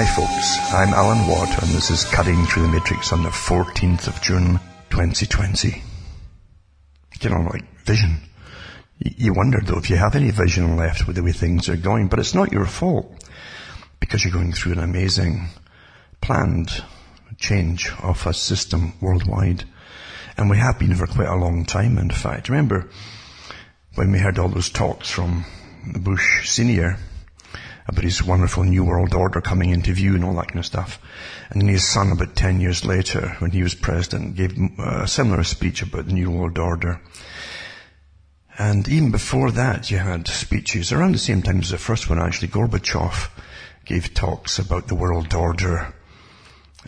Hi folks, I'm Alan Watt and this is Cutting Through the Matrix on the 14th of June 2020. You know, like vision. You wonder though if you have any vision left with the way things are going, but it's not your fault because you're going through an amazing planned change of a system worldwide. And we have been for quite a long time in fact. Remember when we heard all those talks from Bush Senior Uh, about his wonderful New World Order coming into view and all that kind of stuff. And then his son, about 10 years later, when he was president, gave uh, a similar speech about the New World Order. And even before that, you had speeches around the same time as the first one, actually. Gorbachev gave talks about the world order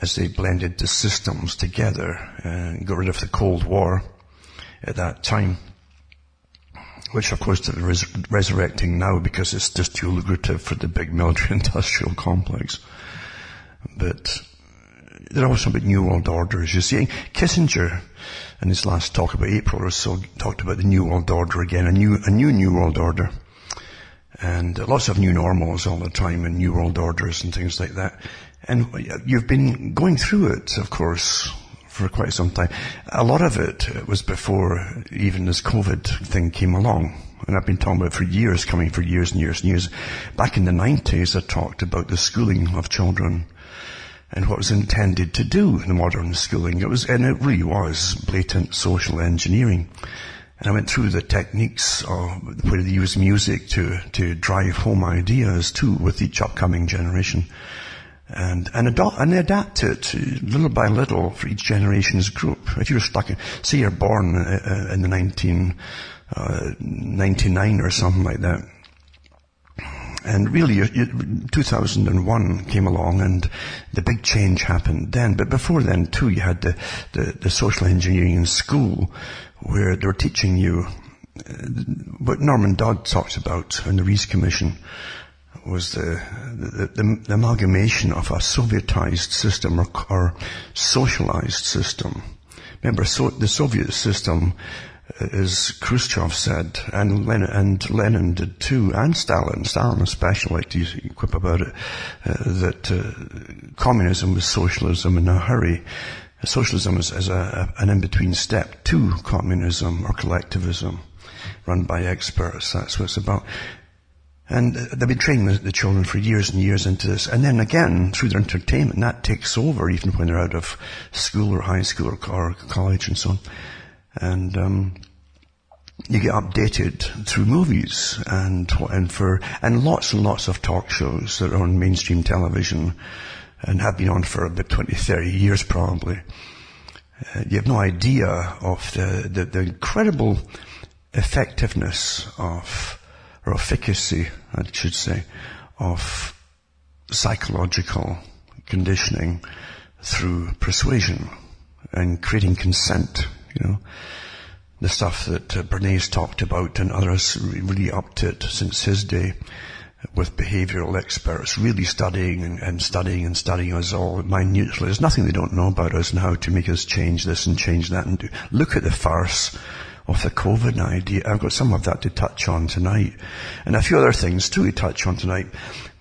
as they blended the systems together and got rid of the Cold War at that time which of course they're res- resurrecting now because it's just too lucrative for the big military industrial complex. But uh, they're also about new world orders. You see, Kissinger, in his last talk about April or so, talked about the new world order again, a new, a new new world order. And uh, lots of new normals all the time and new world orders and things like that. And uh, you've been going through it, of course, for quite some time. A lot of it was before even this COVID thing came along. And I've been talking about for years, coming for years and years and years. Back in the 90s, I talked about the schooling of children and what was intended to do in the modern schooling. It was, and it really was blatant social engineering. And I went through the techniques of where they use music to, to drive home ideas too with each upcoming generation and and, adopt, and adapt it little by little for each generation's group. If you're stuck, in, say you're born uh, uh in the 1999 uh, or something like that, and really, 2001 came along and the big change happened then. But before then too, you had the, the, the social engineering in school where they were teaching you uh, what Norman Dodd talks about in the Reece Commission was the, the, the, the amalgamation of a Sovietized system or, or socialized system. Remember, so, the Soviet system, uh, as Khrushchev said, and Lenin, and Lenin did too, and Stalin, Stalin especially to quip about it, uh, that uh, communism was socialism in a hurry. Socialism is, is a, an in-between step to communism or collectivism run by experts. That's what it's about. And they've been training the, the, children for years and years into this. And then again, through their entertainment, that takes over even when they're out of school or high school or, or college and so on. And, um, you get updated through movies and, and for, and lots and lots of talk shows that are on mainstream television and have been on for about 20, 30 years probably. Uh, you have no idea of the, the, the incredible effectiveness of or efficacy, I should say, of psychological conditioning through persuasion and creating consent, you know. The stuff that uh, Bernays talked about and others really upped it since his day with behavioral experts really studying and, and, studying and studying us all minutely. There's nothing they don't know about us and how to make us change this and change that and do. Look at the farce of the COVID idea. I've got some of that to touch on tonight. And a few other things too to touch on tonight.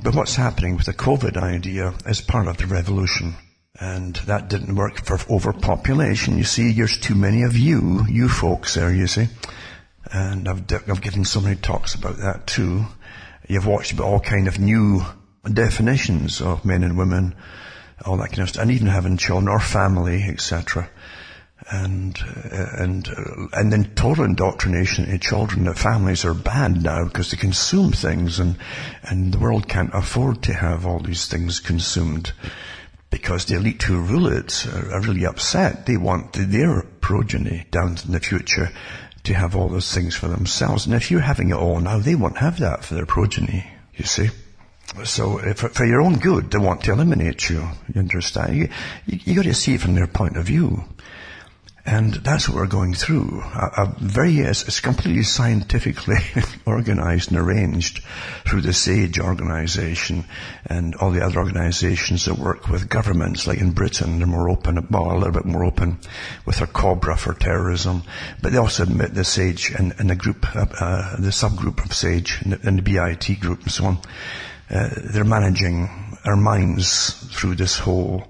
But what's happening with the COVID idea is part of the revolution. And that didn't work for overpopulation. You see, there's too many of you, you folks there, you see. And I've, I've given so many talks about that too. You've watched about all kind of new definitions of men and women, all that kind of stuff, and even having children or family, etc and uh, and uh, and then total indoctrination in children that families are bad now because they consume things and and the world can't afford to have all these things consumed because the elite who rule it are, really upset. They want their progeny down in the future to have all those things for themselves. And if you're having it all now, they won't have that for their progeny. You see. So for, for your own good, they want to eliminate you. You understand? You, you, you got to see it from their point of view. And that's what we're going through. A, a very, it's, it's, completely scientifically organized and arranged through the SAGE organization and all the other organizations that work with governments, like in Britain, they're more open, well, a little bit more open with their COBRA for terrorism. But they also admit the SAGE and, and the group, uh, uh, the subgroup of SAGE and the, and the BIT group and so on. Uh, they're managing our minds through this whole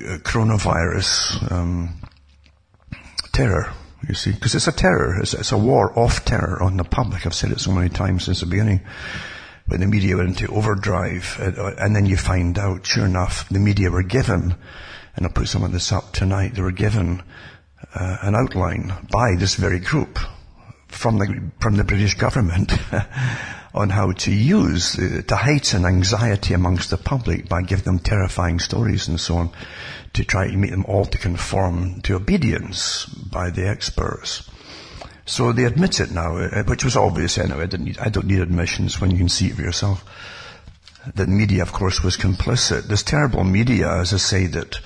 uh, coronavirus um, terror. You see, because it's a terror. It's, it's, a war of terror on the public. I've said it so many times since the beginning. When the media went into overdrive, uh, and then you find out, sure enough, the media were given, and I'll put some of this up tonight. They were given uh, an outline by this very group from the from the British government on how to use uh, to heighten anxiety amongst the public by giving them terrifying stories and so on to try to make them all to conform to obedience by the experts. So they admit it now, uh, which was obvious anyway. I, need, I don't need admissions when you can see it for yourself. The media, of course, was complicit. This terrible media, as I say, that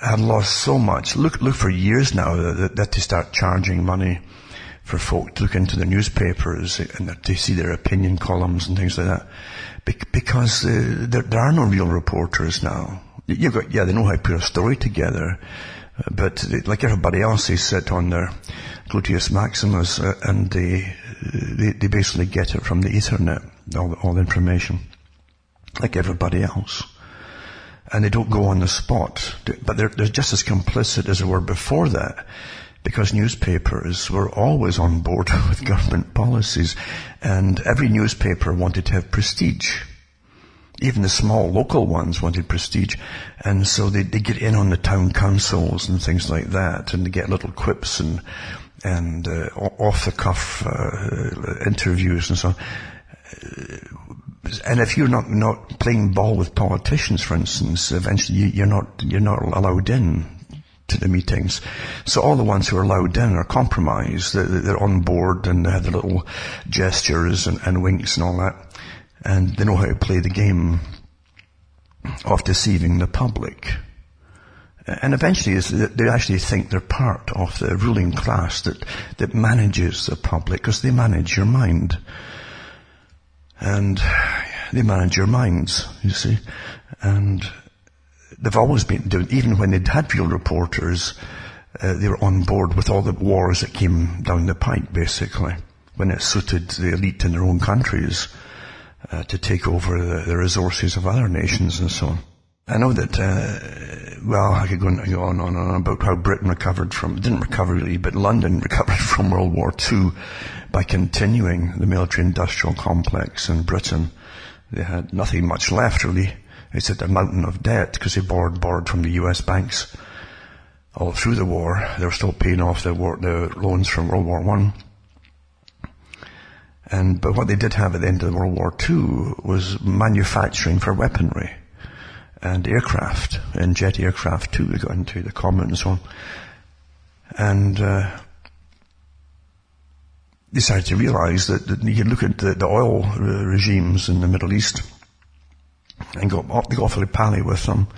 had lost so much. Look, look for years now that, that they start charging money for folk to look into the newspapers and to see their opinion columns and things like that. Be- because uh, there, there, are no real reporters now. You've got, yeah, they know how to put a story together, uh, but they, like everybody else, they sit on their gluteus maximus uh, and they, they, they basically get it from the ethernet, all the, all the information, like everybody else and they don't go on the spot. But they're, they're, just as complicit as they were before that because newspapers were always on board with government policies and every newspaper wanted to have prestige. Even the small local ones wanted prestige. And so they, get in on the town councils and things like that and they get little quips and, and uh, off the cuff uh, interviews and so on. And if you're not, not playing ball with politicians, for instance, eventually you, are not, you're not allowed in to the meetings. So all the ones who are allowed in are compromised. They're on board and they have their little gestures and, and winks and all that. And they know how to play the game of deceiving the public. And eventually they actually think they're part of the ruling class that, that manages the public because they manage your mind. And they manage your minds, you see. And they've always been doing, even when they'd had field reporters, uh, they were on board with all the wars that came down the pike, basically, when it suited the elite in their own countries uh, to take over the, the, resources of other nations and so on. I know that, uh, well, I could go on, go on and on about how Britain recovered from, didn't recover really, but London recovered from World War II by continuing the military industrial complex in Britain. They had nothing much left really it's at a mountain of debt because they borrowed, borrowed from the US banks all through the war. They were still paying off the, war, the loans from World War One. And, but what they did have at the end of World War II was manufacturing for weaponry and aircraft and jet aircraft too. They got into the common and so on. And, uh, decided to realize that, that you could look at the, the oil regimes in the Middle East and they got, got awfully pally with um, them,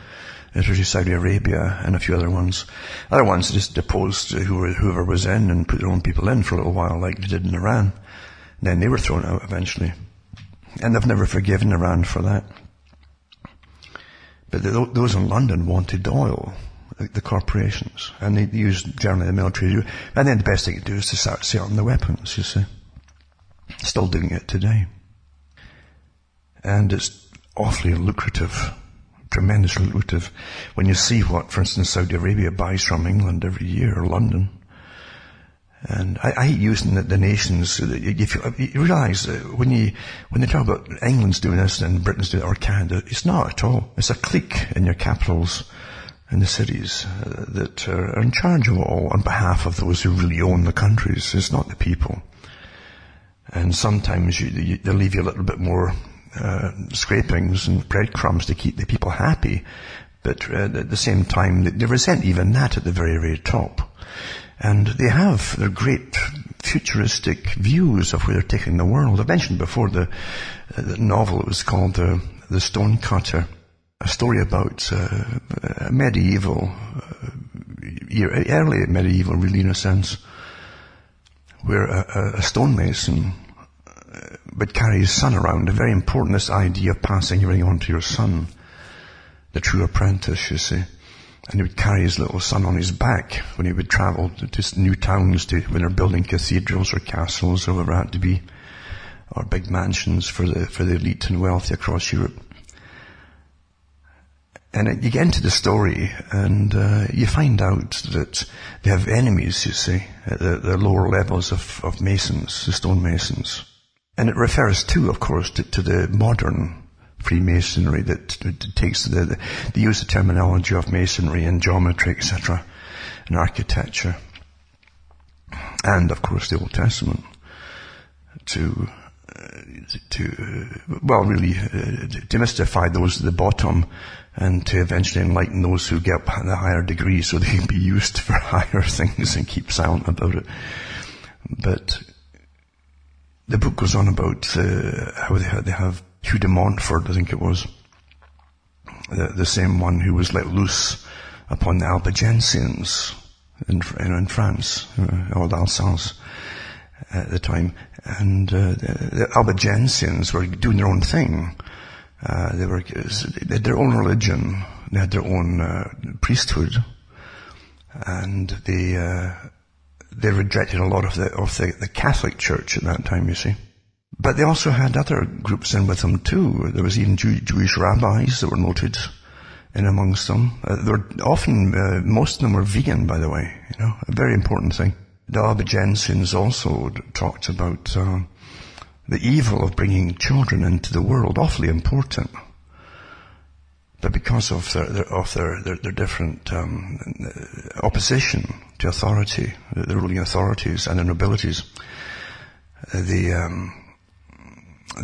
especially Saudi Arabia and a few other ones. Other ones just deposed whoever was in and put their own people in for a little while, like they did in Iran. Then they were thrown out eventually. And they've never forgiven Iran for that. But those in London wanted oil, the corporations, and they used generally the military. And then the best thing to do is to start selling the weapons, you see. Still doing it today. And it's awfully lucrative, tremendously lucrative. When you see what, for instance, Saudi Arabia buys from England every year, or London. And I, I hate using the, the nations. If you, you realize when you when they talk about England's doing this and Britain's doing it or Canada, it's not at all. It's a clique in your capitals in the cities uh, that are in charge of all on behalf of those who really own the countries. It's not the people. And sometimes you, you, they leave you a little bit more uh, scrapings and breadcrumbs to keep the people happy. But uh, at the same time, they resent even that at the very, very top. And they have their great futuristic views of where they're taking the world. I mentioned before the, uh, the novel, it was called The, the Stonecutter, a story about uh, medieval, uh, early medieval really in a sense, where a, a stonemason but carry his son around. A very important this idea of passing everything on to your son. The true apprentice, you see. And he would carry his little son on his back when he would travel to new towns to, when they're building cathedrals or castles or whatever it had to be, or big mansions for the, for the elite and wealthy across Europe. And you get into the story and uh, you find out that they have enemies, you see, at the, the lower levels of, of masons, the stonemasons. And it refers too, of course, to, to the modern Freemasonry that, takes the, the, they use the terminology of masonry and geometry, etc., and architecture, and of course the Old Testament to to, well, really, uh, to mystify those at the bottom and to eventually enlighten those who get the higher degree so they can be used for higher things and keep silent about it. But the book goes on about uh, how they have, they have Hugh de Montfort, I think it was, the, the same one who was let loose upon the Albigensians in, in, in France, uh, the Alsace at the time, and uh, the, the Albigensians were doing their own thing. Uh, they were they had their own religion, they had their own uh, priesthood, and they they rejected a lot of the of the, the Catholic Church at that time. You see. But they also had other groups in with them too. There was even Jew, Jewish rabbis that were noted in amongst them. Uh, they were often, uh, most of them were vegan, by the way. You know, a very important thing. The Albigensians also talked about uh, the evil of bringing children into the world, awfully important. But because of their, their of their, their, their different um, opposition to authority, the ruling authorities and the nobilities, uh, the um,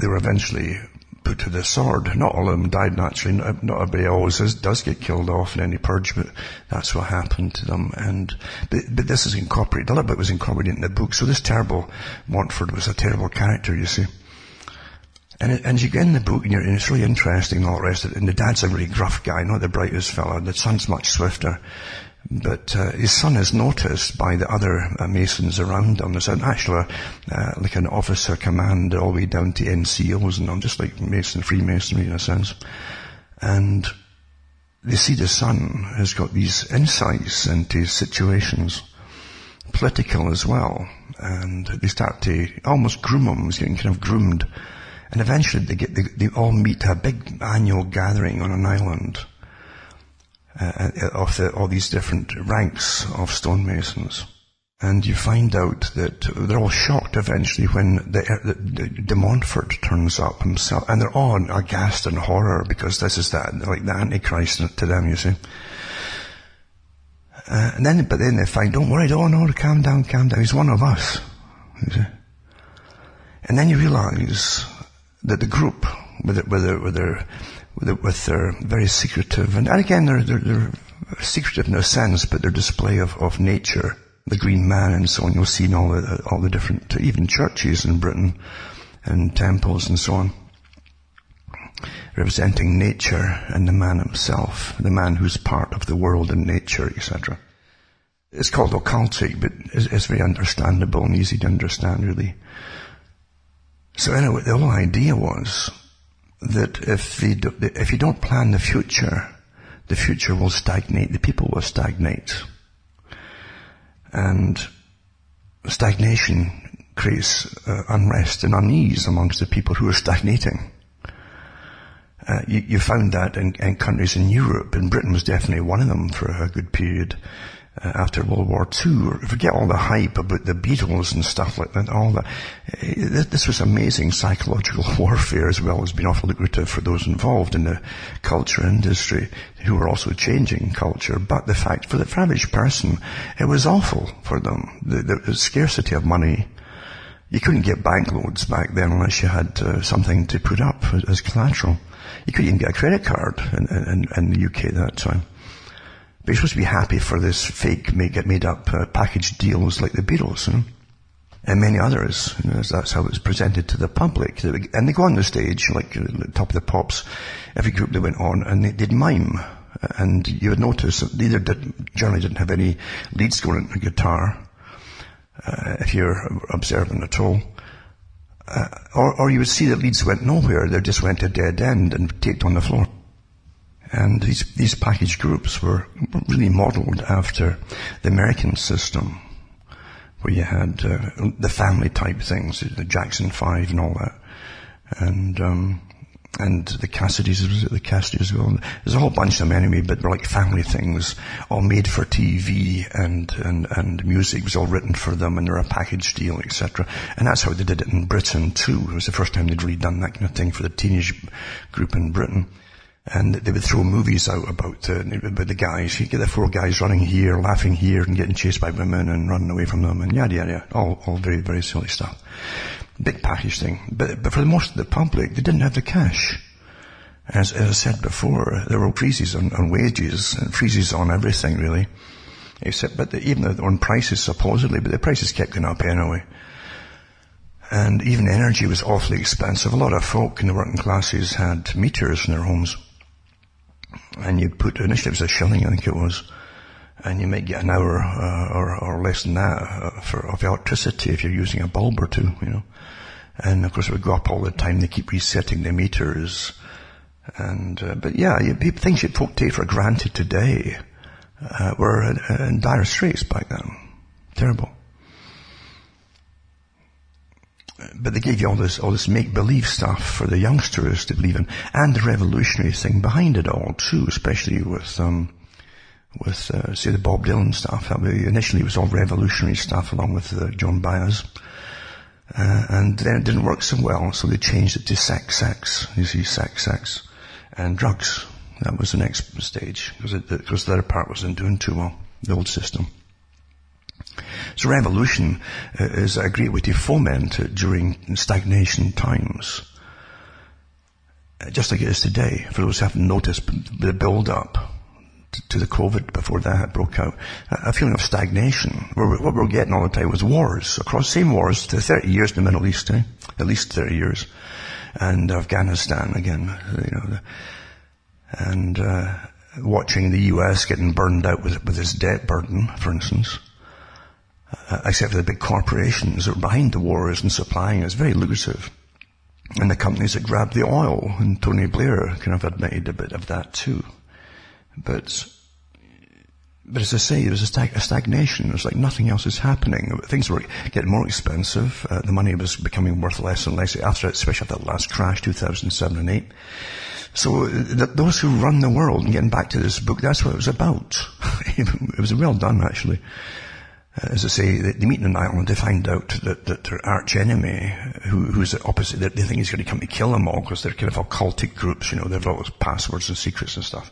they were eventually put to the sword. Not all of them died naturally. Not everybody always is, does get killed off in any purge, but that's what happened to them. And but, but this is incorporated. A little bit was incorporated in the book. So this terrible Montfort was a terrible character, you see. And, and you get in the book, and, and, it's really interesting and all the rest of it. And the dad's a really gruff guy, not the brightest fella. The son's much swifter. But uh, his son is noticed by the other uh, masons around him. There's an actual, uh, like an officer command all the way down to NCOs and I'm just like Mason, Freemasonry in a sense. And they see the son has got these insights into situations, political as well, and they start to almost groom him. He's getting kind of groomed. And eventually they get, they, they all meet a big annual gathering on an island uh, uh, of the, all these different ranks of stonemasons. And you find out that they're all shocked eventually when the, the, the de Montfort turns up himself, and they're all aghast and horror because this is that like the Antichrist to them, you see. Uh, and then, but then they find, don't worry, don't no, calm down, calm down. He's one of us. You see. And then you realize that the group, with, with, their, with their with, with their very secretive, and, and again, they're, they're, they're, secretive in a sense, but their display of, of nature, the green man and so on, you'll see in all the, all the different, even churches in Britain, and temples and so on, representing nature and the man himself, the man who's part of the world and nature, etc. It's called occultic, but it's, it's very understandable and easy to understand, really. So anyway, the whole idea was that if, do, if you don't plan the future, the future will stagnate, the people will stagnate. And stagnation creates uh, unrest and unease amongst the people who are stagnating. Uh, you, you, found that in, in, countries in Europe, and Britain was definitely one of them for a good period uh, after World War II. Forget all the hype about the Beatles and stuff like that. All that. Uh, this was amazing psychological warfare as well as being awfully lucrative for those involved in the culture industry who were also changing culture. But the fact for the average person, it was awful for them. The, the scarcity of money. You couldn't get bank loans back then unless you had uh, something to put up as collateral. You couldn't even get a credit card in, in, in the UK at that time. But you're supposed to be happy for this fake, make, get made up uh, package deals like the Beatles, you know? and many others. You know, that's how it was presented to the public. And they go on the stage, like uh, top of the pops, every group they went on, and they did mime. And you would notice that neither did, generally didn't have any lead going on the guitar, uh, if you're observant at all. Uh, or, or you would see that leads went nowhere, they just went to dead end and taped on the floor. And these, these package groups were really modeled after the American system, where you had uh, the family type things, the Jackson Five and all that. And um, and the Cassidys, the Cassidys as well? There's a whole bunch of them anyway, but they're like family things, all made for TV and, and, and music was all written for them and they're a package deal, etc. And that's how they did it in Britain too. It was the first time they'd really done that kind of thing for the teenage group in Britain. And they would throw movies out about, uh, about the guys. You get the four guys running here, laughing here, and getting chased by women and running away from them, and yada yada. yada. All, all very, very silly stuff big package thing. But, but for the most of the public, they didn't have the cash. As, as I said before, there were freezes on, on wages and freezes on everything really. Except, but the, even on prices supposedly, but the prices kept going up anyway. And even energy was awfully expensive. A lot of folk in the working classes had meters in their homes. And you'd put, initially it was a shilling, I think it was. And you might get an hour, uh, or, or less than that, uh, for, of electricity if you're using a bulb or two, you know. And of course it would go up all the time. They keep resetting the meters. And, uh, but yeah, you, things you folk take for granted today, uh, were in, in dire straits back then. Terrible. But they gave you all this, all this make-believe stuff for the youngsters to believe in, and the revolutionary thing behind it all too, especially with, um, with, uh, say the Bob Dylan stuff. Initially it was all revolutionary stuff along with uh, Joan Baez. Uh, and then it didn't work so well, so they changed it to sex, sex. You see, sex, sex. And drugs. That was the next stage, because, it, because the part wasn't doing too well, the old system. So revolution uh, is a great way to foment it during stagnation times. Uh, just like it is today, for those who haven't noticed the build-up to the COVID before that broke out, a feeling of stagnation. What we we're getting all the time was wars across same wars to 30 years in the Middle East, eh? at least 30 years, and Afghanistan again, you know, and uh, watching the U.S. getting burned out with with its debt burden, for instance. Except for the big corporations that are behind the wars and supplying it's very lucrative. And the companies that grab the oil, and Tony Blair kind of admitted a bit of that too. But, but as I say, there was a, stag- a stagnation. It was like nothing else is happening. Things were getting more expensive. Uh, the money was becoming worth less and less after, especially after that last crash, 2007 and 8. So uh, th- those who run the world, and getting back to this book, that's what it was about. it was well done, actually. Uh, as I say, they, meet in Ireland, they find out that, that their arch enemy, who, who's the opposite, they, think he's going to come to kill them all because they're kind of occultic groups, you know, they've got all passwords and secrets and stuff.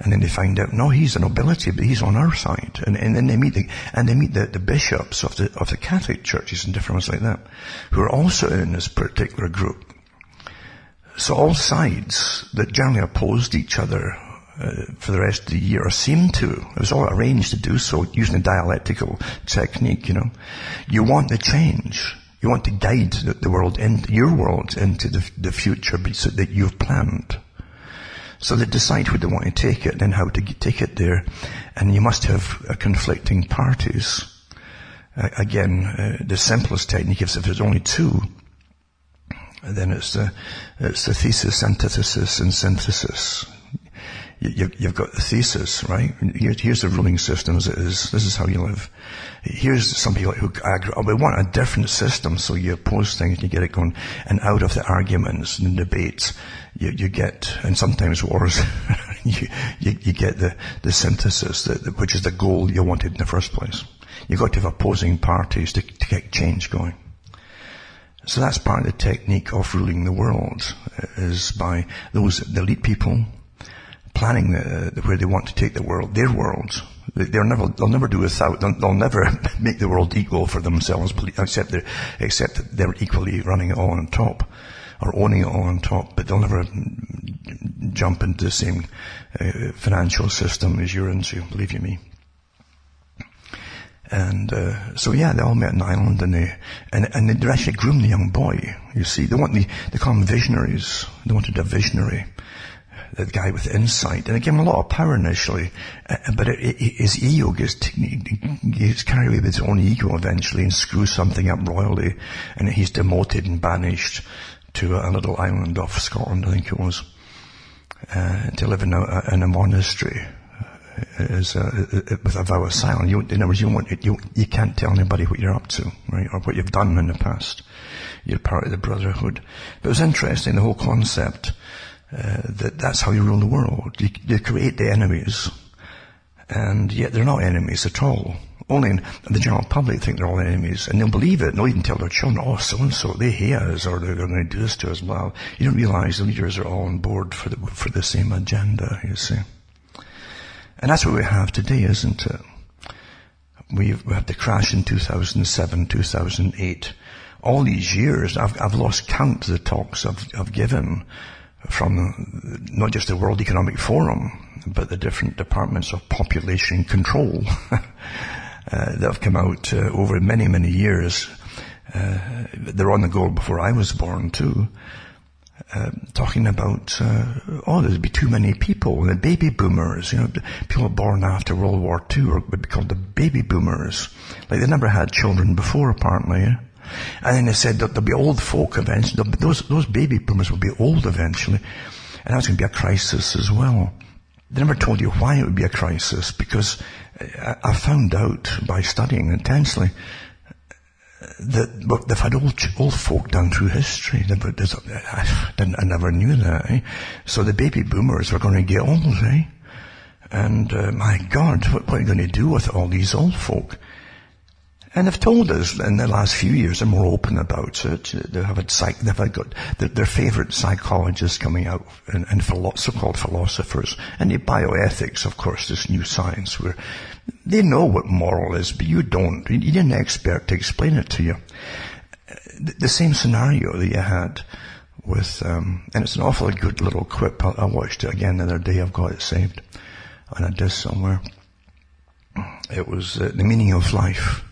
And then they find out, no, he's a nobility, but he's on our side. And, and then they meet the, and they meet the, the bishops of the, of the Catholic churches and different ones like that, who are also in this particular group. So all sides that generally opposed each other uh, for the rest of the year, or seemed to, it was all arranged to do so using a dialectical technique, you know. You want the change. You want to guide the, the world, in, your world, into the, the future so that you've planned. So they decide where they want to take it and how to take it there. And you must have uh, conflicting parties. Uh, again, uh, the simplest technique is if there's only two, then it's the, it's the thesis, antithesis, and synthesis. You, have got the thesis, right? here's the ruling system as it is. This is how you live. Here's some people who oh, we want a different system, so you oppose things and you get it going. And out of the arguments and the debates, you, you get, and sometimes wars, you, you, you, get the, the synthesis, the, the, which is the goal you wanted in the first place. You've got to have opposing parties to, to get change going. So that's part of the technique of ruling the world, is by those, the elite people, planning the, where they want to take the world, their world. They're never, they'll never do without, they'll, they'll never make the world equal for themselves, except they're, except that they're equally running it all on top or owning it all on top, but they'll never jump into the same uh, financial system as you're into, believe you me. And uh, so yeah, they all met in Ireland, and they and and they actually groomed the young boy. You see, they want the they call them visionaries. They wanted a visionary, the guy with insight, and it gave him a lot of power initially, uh, but it, it, his ego gets gets carried away with his own ego eventually and screws something up royally, and he's demoted and banished to a little island off Scotland, I think it was, uh, to live in a, in a monastery is uh, with a vow of silence. You, in other words, you, want, you, you can't tell anybody what you're up to, right, or what you've done in the past. you're part of the brotherhood. But it was interesting, the whole concept, uh, that that's how you rule the world. You, you create the enemies, and yet they're not enemies at all. Only the general public think they're all enemies, and they'll believe it, and they'll even tell their children, oh, so-and-so, they hate us, or they're going to do this to us. Well, you don't realize the leaders are all on board for the, for the same agenda, you see. And that's what we have today, isn't it? We've, we had the crash in 2007, 2008. All these years, I've, I've lost count to the talks I've, I've given from not just the World Economic Forum, but the different departments of population control uh, that have come out uh, over many, many years. Uh, they're on the go before I was born too. Uh, talking about, uh, oh, there'd be too many people, the baby boomers, you know, people born after World War II would be called the baby boomers. Like they never had children before, apparently. And then they said that there'll be old folk eventually. Those, those baby boomers will be old eventually. And that's going to be a crisis as well. They never told you why it would be a crisis because I found out by studying intensely that they've had old, old folk down through history. I, I never knew that. Eh? So the baby boomers are going to get old, eh? And uh, my God, what, what are you going to do with all these old folk? And they've told us in the last few years they're more open about it. They have a psych, they've got their, their favorite psychologists coming out and, and philo- so-called philosophers and the bioethics, of course, this new science where they know what moral is, but you don't. You need an expert to explain it to you. The, the same scenario that you had with, um, and it's an awfully good little quip. I, I watched it again the other day. I've got it saved on a disc somewhere. It was uh, the meaning of life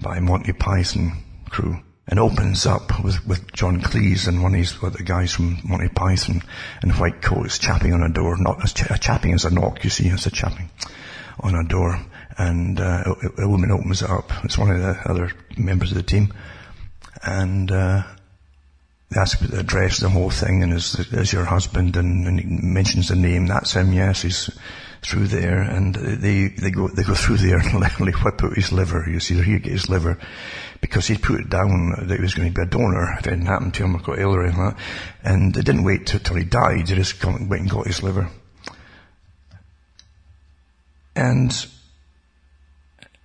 by Monty Python crew and opens up with, with John Cleese and one of his, the guys from Monty Python in white coats chapping on a door. Not a, ch- a chapping is a knock, you see, it's a chapping on a door. And uh, a, a, woman opens it up. It's one of the other members of the team. And uh, they ask about the address, the whole thing, and is, is your husband? And, and he mentions the name. That's him, yes. He's through there, and they they go they go through there and literally whip out his liver. You see, he get his liver because he put it down that he was going to be a donor if it didn't happen to him, or got ill or anything like that. And they didn't wait till, till he died. They just went and got his liver. And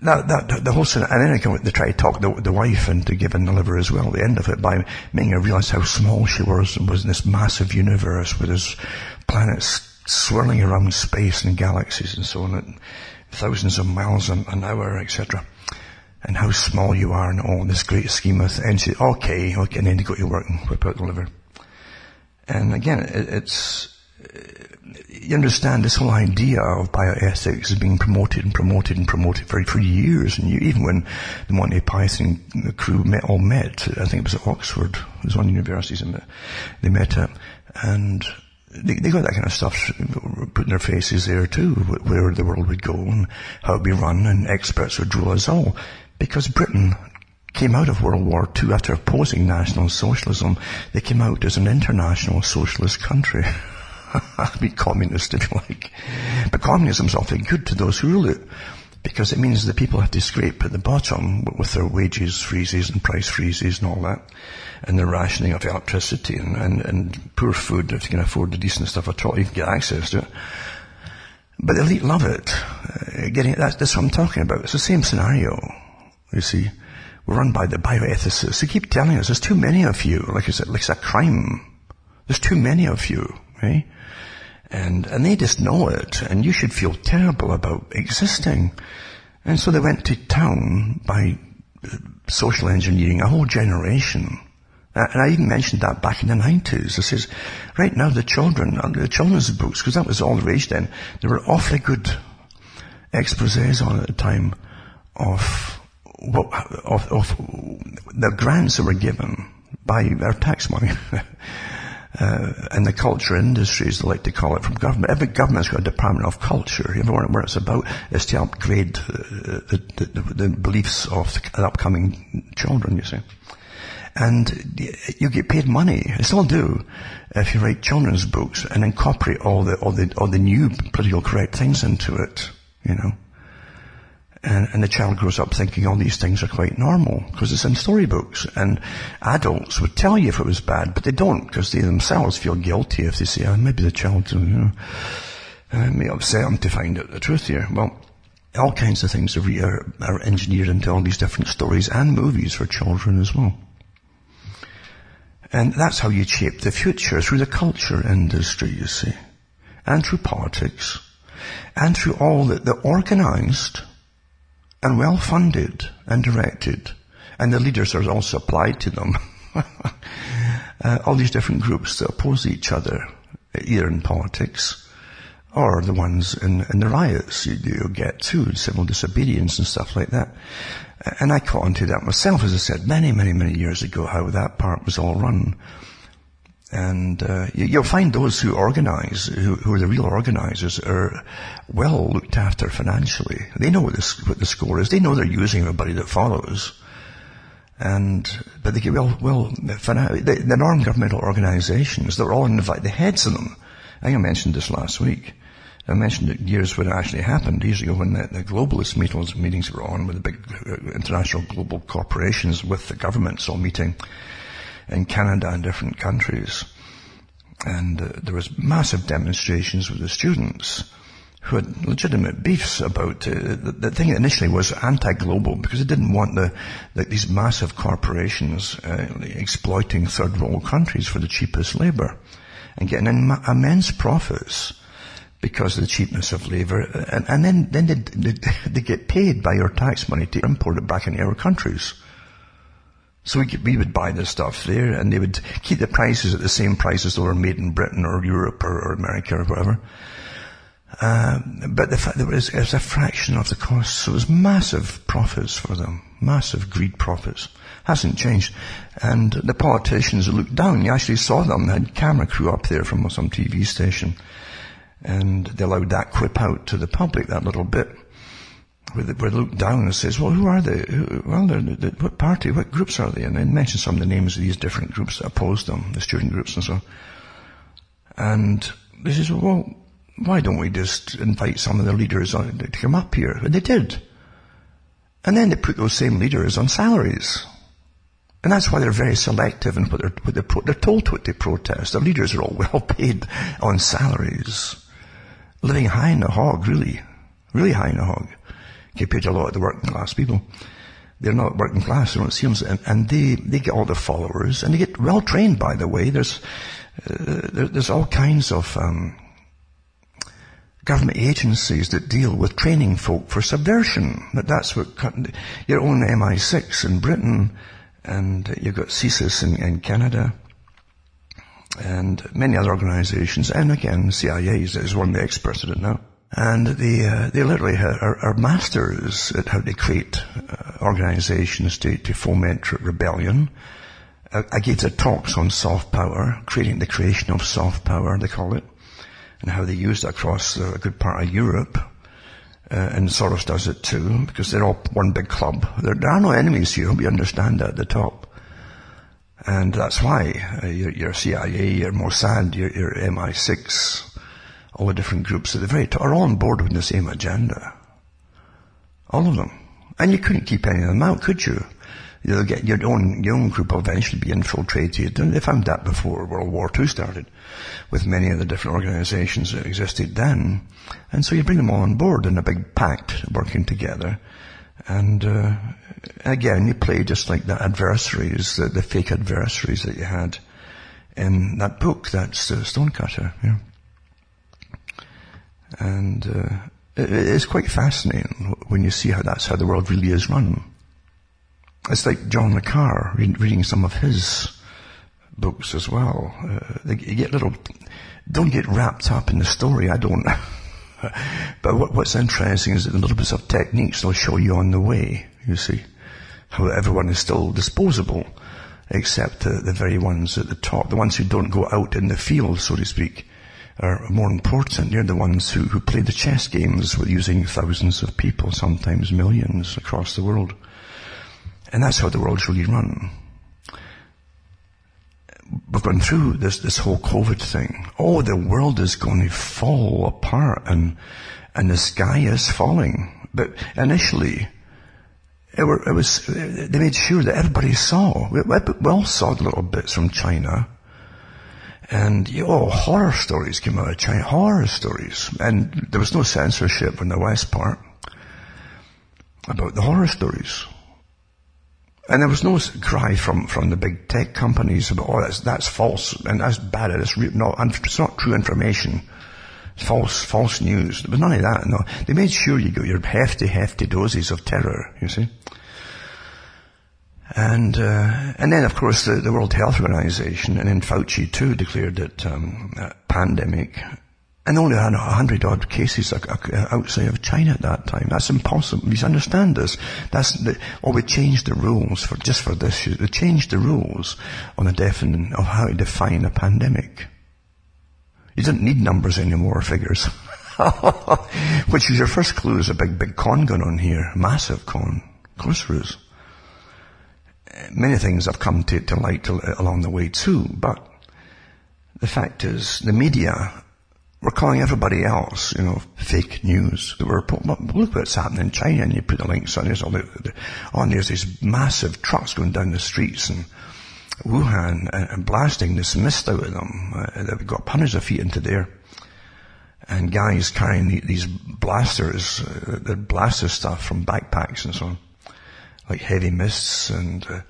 that, that, the whole scenario, and then they, they try to talk the, the wife into giving the liver as well the end of it by making her realize how small she was and was in this massive universe with his planets swirling around space and galaxies and so on at thousands of miles an, an hour, etc. And how small you are in all this great scheme of things. And okay, okay, and then you go to work and whip out the liver. And again, it, it's, uh, you understand this whole idea of bioethics is being promoted and promoted and promoted for, for years. And you, even when the Monty Python crew met, all met, I think it was at Oxford, it was one of the universities, they met at, uh, and they, they got that kind of stuff put in their faces there too, where the world would go and how it would be run, and experts would rule us all. Because Britain came out of World War II after opposing National Socialism. They came out as an international socialist country. be communist if you like. But communism's often good to those who rule it because it means the people have to scrape at the bottom with their wages freezes and price freezes and all that, and the rationing of electricity and, and, and poor food if you can afford the decent stuff at all, you can get access to it. But the elite love it. Uh, getting that's, that's what I'm talking about. It's the same scenario. You see, we're run by the bioethicists. They keep telling us there's too many of you. Like it's, like it's a crime. There's too many of you. Right? And, and they just know it, and you should feel terrible about existing. And so they went to town by uh, social engineering a whole generation. Uh, and I even mentioned that back in the 90s. I says, right now the children, uh, the children's books, because that was all the rage then, there were awfully good exposés on at the time of what, of, of the grants that were given by our tax money. uh, and the culture industries, they like to call it, from government. Every government's got a department of culture. Everywhere what it's about is to upgrade uh, the, the, the, beliefs of the upcoming children, you see. And you get paid money. I still do. If you write children's books and incorporate all the, all the, all the new political correct things into it, you know. And, and the child grows up thinking all these things are quite normal because it's in storybooks. And adults would tell you if it was bad, but they don't because they themselves feel guilty if they say, oh, maybe the child, you know, uh, may upset them to find out the truth here. Well, all kinds of things are, are engineered into all these different stories and movies for children as well. And that's how you shape the future, through the culture industry, you see. And through politics. And through all the, the organized and well funded and directed. And the leaders are all supplied to them. uh, all these different groups that oppose each other, either in politics or the ones in, in the riots you, you get too, civil disobedience and stuff like that. And I caught onto that myself, as I said, many, many, many years ago, how that part was all run. And uh, you'll find those who organize, who, who, are the real organizers, are well looked after financially. They know what the, what the score is. They know they're using everybody that follows. And, but they get well, well, the, the non-governmental organizations, they're all invite the heads of them. I think I mentioned this last week. I mentioned it years when it actually happened, years ago when the, the globalist meetings, meetings were on with the big uh, international global corporations with the governments all meeting in Canada and different countries. And uh, there was massive demonstrations with the students who had legitimate beefs about uh, the, the, thing initially was anti-global because they didn't want the, the these massive corporations uh, exploiting third world countries for the cheapest labor and getting Im- immense profits because of the cheapness of labour, and, and then, then they, they, they, get paid by your tax money to import it back into our countries. So we, we would buy the stuff there, and they would keep the prices at the same prices they were made in Britain or Europe or, or America or whatever. Um, but the fact that it was, it was a fraction of the cost, so it was massive profits for them, massive greed profits. Hasn't changed. And the politicians looked down. You actually saw them. They had camera crew up there from some TV station and they allowed that quip out to the public, that little bit, where they, where they looked down and says, well, who are they? Who, well, they're, they, what party, what groups are they? And they mentioned some of the names of these different groups that opposed them, the student groups and so on. And they says, well, why don't we just invite some of the leaders on, to come up here? And they did. And then they put those same leaders on salaries. And that's why they're very selective in what they're, what they're, pro- they're told what they protest. Their leaders are all well paid on salaries living high in the hog, really. Really high in the hog. Compared to a lot of the working class people. They're not working class, don't see them, and, they, they get all the followers, and they get well trained, by the way. There's, uh, there, there's all kinds of, um, government agencies that deal with training folk for subversion. But that's what your own MI6 in Britain, and you've got CSIS in, in Canada, and many other organizations, and again, CIA is, one of the experts at it now. And they, uh, they literally are, are, masters at how to create uh, organizations to, to foment rebellion. I, I gave the talks on soft power, creating the creation of soft power, they call it, and how they use it across a good part of Europe. Uh, and Soros does it too, because they're all one big club. There, there are no enemies here, we understand that at the top. And that's why uh, your, CIA, your Mossad, your, your MI6, all the different groups at the very top are all on board with the same agenda. All of them. And you couldn't keep any of them out, could you? You'll get your own, your own group will eventually be infiltrated. And they found that before World War II started with many of the different organizations that existed then. And so you bring them all on board in a big pact working together. And uh, again, you play just like the adversaries, the, the, fake adversaries that you had in that book. That's uh, Stonecutter. Yeah. And uh, it, it's quite fascinating when you see how that's how the world really is run. It's like John le Carre reading some of his books as well. Uh, you get little, don't get wrapped up in the story. I don't. but what, what's interesting is that the little bits of techniques they'll show you on the way, you see. How everyone is still disposable, except uh, the very ones at the top, the ones who don't go out in the field, so to speak, are more important. They're the ones who, who play the chess games with using thousands of people, sometimes millions across the world. And that's how the world's really run we've gone through this, this whole COVID thing. Oh, the world is going to fall apart and, and the sky is falling. But initially, it, were, it was, they made sure that everybody saw. We, we all saw the little bits from China. And, you know, horror stories came out of China, horror stories. And there was no censorship in the West part about the horror stories. And there was no cry from, from the big tech companies about, oh, that's, that's false and that's bad. It's, re- no, it's not true information. It's false, false news. There was none of that, no. They made sure you got your hefty, hefty doses of terror, you see. And, uh, and then of course the, the, World Health Organization and then Fauci too declared that, um, pandemic and only had a hundred odd cases outside of China at that time. That's impossible. You understand this? That's the, or we changed the rules for, just for this. We changed the rules on a definite, of how to define a pandemic. You didn't need numbers anymore, figures. Which is your first clue is a big, big con going on here. Massive con. Is. Many things have come to, to light along the way too, but the fact is, the media were calling everybody else, you know, fake news. Were, look what's happening in China, and you put the links on, the, on, there's these massive trucks going down the streets, and Wuhan and, and blasting this mist out of them. Uh, they've got hundreds of feet into there. And guys carrying the, these blasters, uh, the blaster stuff from backpacks and so on. Like heavy mists and, uh,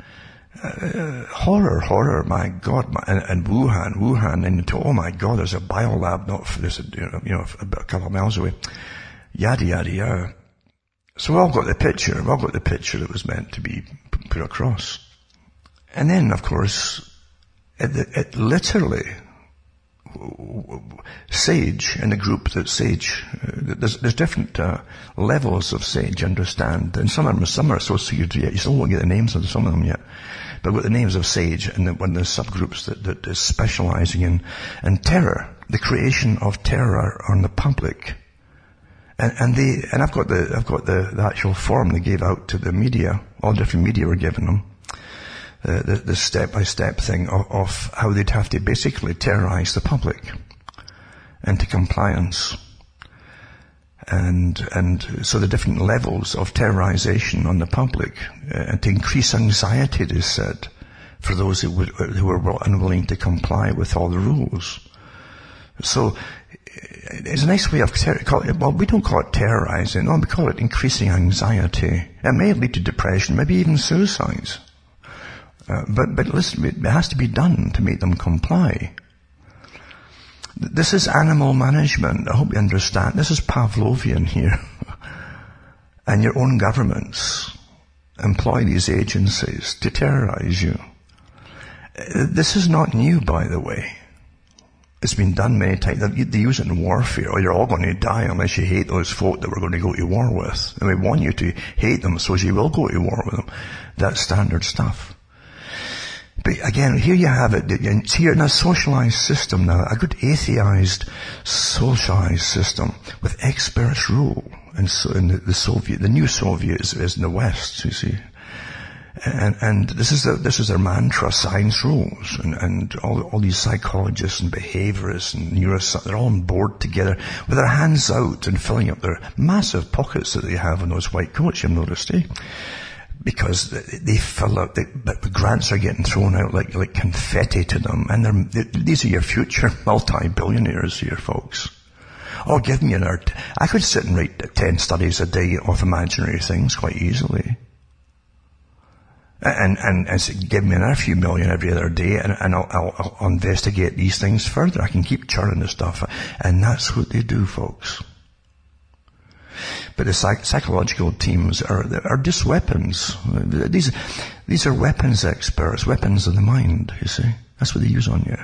uh, horror, horror, my God, my, and, and, Wuhan, Wuhan, and oh my God, there's a biolab not, there's a, you know, you know, a, a couple of miles away. Yada, yada, yada. So we all got the picture, we all got the picture that was meant to be put across. And then, of course, it, it literally, SAGE in the group that SAGE, uh, there's, there's different uh, levels of SAGE, understand, and some of them, some are associated yet. You still won't get the names of some of them yet, but with the names of SAGE and the, one of the subgroups that, that is specializing in, in terror, the creation of terror on the public. And, and they, and I've got the, I've got the, the actual form they gave out to the media. All different media were giving them uh, the, the step-by-step thing of, of how they'd have to basically terrorize the public into compliance. And, and so the different levels of terrorization on the public, uh, and to increase anxiety, they said, for those who, would, who were unwilling to comply with all the rules. So, it's a nice way of ter- call it, well, we don't call it terrorizing, no, we call it increasing anxiety. It may lead to depression, maybe even suicides. Uh, but, but listen, it has to be done to make them comply. This is animal management. I hope you understand. This is Pavlovian here. and your own governments employ these agencies to terrorize you. Uh, this is not new, by the way. It's been done many times. They use it in warfare. Or oh, you're all going to die unless you hate those folk that we're going to go to war with. And we want you to hate them so you will go to war with them. That's standard stuff. But again, here you have it. It's here in a socialized system now, a good atheized, socialized system with experts rule. And so in the, Soviet, the new Soviet is, in the West, you see. And, and this is the, this is their mantra, science rules. And, and all, all these psychologists and behaviorists and neuroscientists, they're all on board together with their hands out and filling up their massive pockets that they have in those white coats, you've noticed, eh? Because they fill out, the, the grants are getting thrown out like, like confetti to them, and they're, these are your future multi-billionaires here, folks. Oh, give me an art. I could sit and write 10 studies a day of imaginary things quite easily. And, and, and give me another few million every other day and, and I'll, I'll, I'll investigate these things further. I can keep churning the stuff. And that's what they do, folks. But the psych- psychological teams are, are just weapons. These, these are weapons experts, weapons of the mind, you see. That's what they use on you.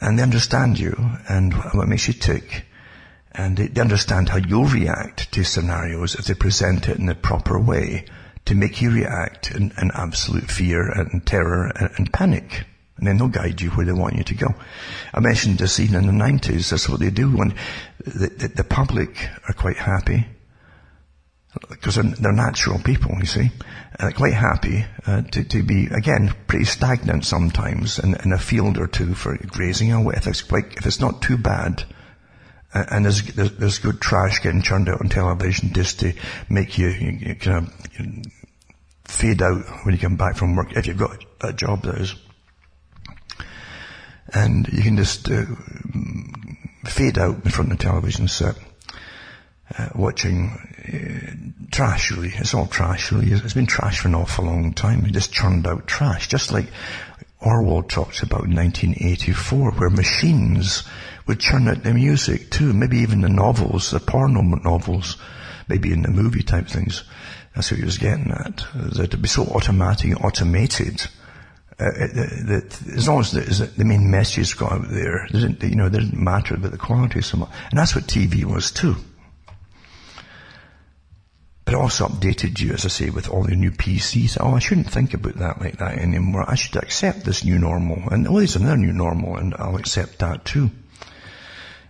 And they understand you and what makes you tick. And they, they understand how you'll react to scenarios if they present it in the proper way to make you react in, in absolute fear and terror and, and panic. And then they'll guide you where they want you to go. I mentioned this even in the 90s. That's what they do when the, the, the public are quite happy. Because they're, they're, natural people, you see. Uh, quite happy uh, to, to be, again, pretty stagnant sometimes in, in, a field or two for grazing away. If it's, quite, if it's not too bad, And there's, there's, there's good trash getting churned out on television just to make you, you, you kind of fade out when you come back from work, if you've got a job that is. And you can just uh, fade out in front of the television set, uh, watching uh, trash really. It's all trash really. It's been trash for an awful long time. It just churned out trash, just like Orwell talks about in 1984, where machines would churn out the music too, maybe even the novels, the porno novels, maybe in the movie type things. That's what he was getting at. That it'd be so automatic, automated, uh, that as long as the, the main message got out there, didn't, you know, it didn't matter about the quality so much. And that's what TV was too. But it also updated you, as I say, with all the new PCs. Oh, I shouldn't think about that like that anymore. I should accept this new normal. And oh, there's another new normal, and I'll accept that too.